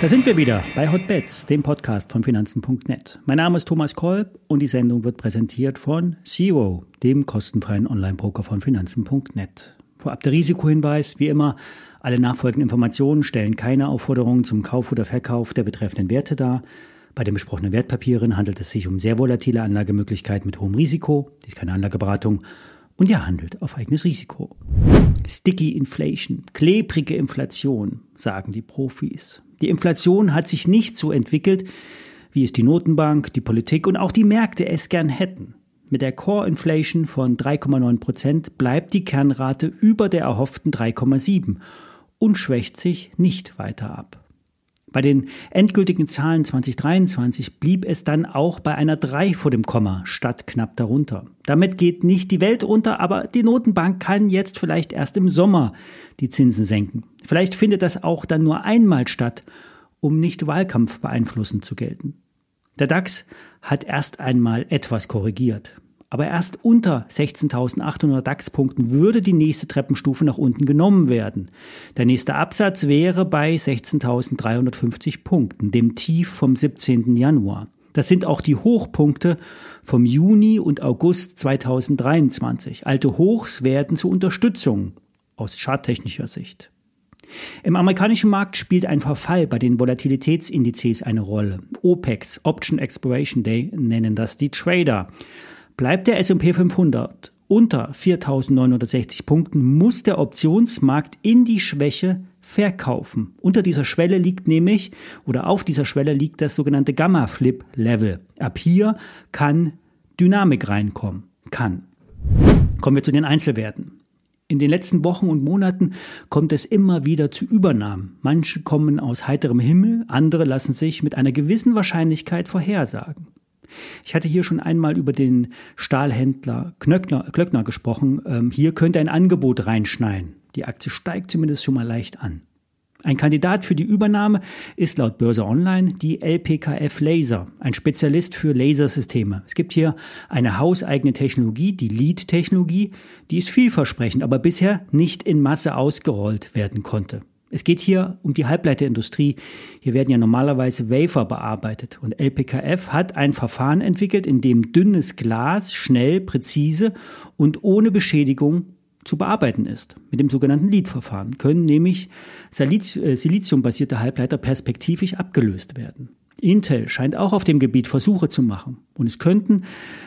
Da sind wir wieder bei Hotbets, dem Podcast von Finanzen.net. Mein Name ist Thomas Kolb und die Sendung wird präsentiert von Zero, dem kostenfreien Online-Broker von Finanzen.net. Vorab der Risikohinweis, wie immer, alle nachfolgenden Informationen stellen keine Aufforderungen zum Kauf oder Verkauf der betreffenden Werte dar. Bei den besprochenen Wertpapieren handelt es sich um sehr volatile Anlagemöglichkeiten mit hohem Risiko. Dies ist keine Anlageberatung und ihr handelt auf eigenes Risiko. Sticky Inflation, klebrige Inflation, sagen die Profis. Die Inflation hat sich nicht so entwickelt, wie es die Notenbank, die Politik und auch die Märkte es gern hätten. Mit der Core Inflation von 3,9 Prozent bleibt die Kernrate über der erhofften 3,7 und schwächt sich nicht weiter ab. Bei den endgültigen Zahlen 2023 blieb es dann auch bei einer 3 vor dem Komma statt knapp darunter. Damit geht nicht die Welt unter, aber die Notenbank kann jetzt vielleicht erst im Sommer die Zinsen senken. Vielleicht findet das auch dann nur einmal statt, um nicht Wahlkampf beeinflussend zu gelten. Der DAX hat erst einmal etwas korrigiert. Aber erst unter 16.800 DAX-Punkten würde die nächste Treppenstufe nach unten genommen werden. Der nächste Absatz wäre bei 16.350 Punkten, dem Tief vom 17. Januar. Das sind auch die Hochpunkte vom Juni und August 2023. Alte Hochs werden zur Unterstützung aus charttechnischer Sicht. Im amerikanischen Markt spielt ein Verfall bei den Volatilitätsindizes eine Rolle. OPEX, Option Expiration Day, nennen das die Trader. Bleibt der S&P 500 unter 4.960 Punkten, muss der Optionsmarkt in die Schwäche verkaufen. Unter dieser Schwelle liegt nämlich, oder auf dieser Schwelle liegt das sogenannte Gamma-Flip-Level. Ab hier kann Dynamik reinkommen. Kann. Kommen wir zu den Einzelwerten. In den letzten Wochen und Monaten kommt es immer wieder zu Übernahmen. Manche kommen aus heiterem Himmel, andere lassen sich mit einer gewissen Wahrscheinlichkeit vorhersagen. Ich hatte hier schon einmal über den Stahlhändler Knöckner, Klöckner gesprochen. Ähm, hier könnte ein Angebot reinschneien. Die Aktie steigt zumindest schon mal leicht an. Ein Kandidat für die Übernahme ist laut Börse Online die LPKF Laser, ein Spezialist für Lasersysteme. Es gibt hier eine hauseigene Technologie, die Lead-Technologie, die ist vielversprechend, aber bisher nicht in Masse ausgerollt werden konnte. Es geht hier um die Halbleiterindustrie. Hier werden ja normalerweise Wafer bearbeitet. Und LPKF hat ein Verfahren entwickelt, in dem dünnes Glas schnell, präzise und ohne Beschädigung zu bearbeiten ist. Mit dem sogenannten Lead-Verfahren können nämlich äh, siliziumbasierte Halbleiter perspektivisch abgelöst werden. Intel scheint auch auf dem Gebiet Versuche zu machen. Und es könnten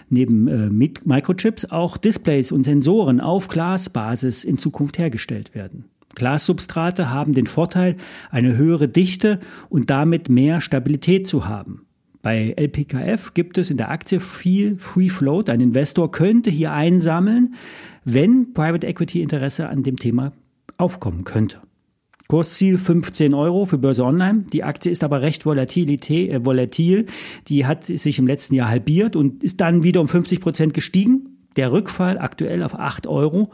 neben äh, Microchips auch Displays und Sensoren auf Glasbasis in Zukunft hergestellt werden. Glassubstrate haben den Vorteil, eine höhere Dichte und damit mehr Stabilität zu haben. Bei LPKF gibt es in der Aktie viel Free Float. Ein Investor könnte hier einsammeln, wenn Private Equity Interesse an dem Thema aufkommen könnte. Kursziel 15 Euro für Börse Online. Die Aktie ist aber recht äh, volatil. Die hat sich im letzten Jahr halbiert und ist dann wieder um 50 Prozent gestiegen. Der Rückfall aktuell auf 8 Euro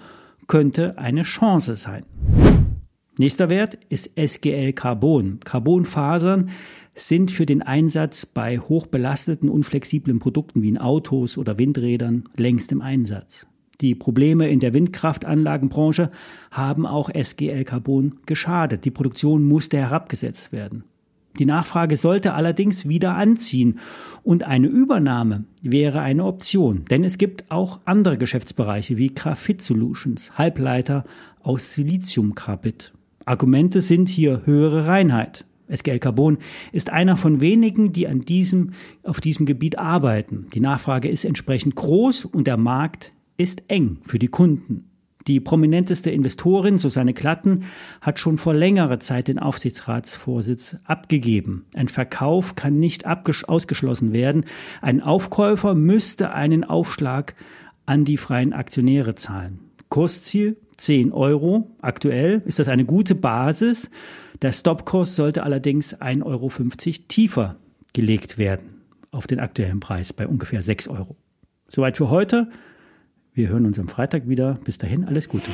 könnte eine Chance sein. Nächster Wert ist SGL Carbon. Carbonfasern sind für den Einsatz bei hochbelasteten, unflexiblen Produkten wie in Autos oder Windrädern längst im Einsatz. Die Probleme in der Windkraftanlagenbranche haben auch SGL Carbon geschadet. Die Produktion musste herabgesetzt werden. Die Nachfrage sollte allerdings wieder anziehen und eine Übernahme wäre eine Option, denn es gibt auch andere Geschäftsbereiche wie Graphit Solutions, Halbleiter aus Siliziumcarbid. Argumente sind hier höhere Reinheit. SGL Carbon ist einer von wenigen, die an diesem, auf diesem Gebiet arbeiten. Die Nachfrage ist entsprechend groß und der Markt ist eng für die Kunden. Die prominenteste Investorin, Susanne Klatten, hat schon vor längerer Zeit den Aufsichtsratsvorsitz abgegeben. Ein Verkauf kann nicht ausgeschlossen werden. Ein Aufkäufer müsste einen Aufschlag an die freien Aktionäre zahlen. Kursziel 10 Euro. Aktuell ist das eine gute Basis. Der Stopkurs sollte allerdings 1,50 Euro tiefer gelegt werden auf den aktuellen Preis bei ungefähr 6 Euro. Soweit für heute. Wir hören uns am Freitag wieder. Bis dahin alles Gute.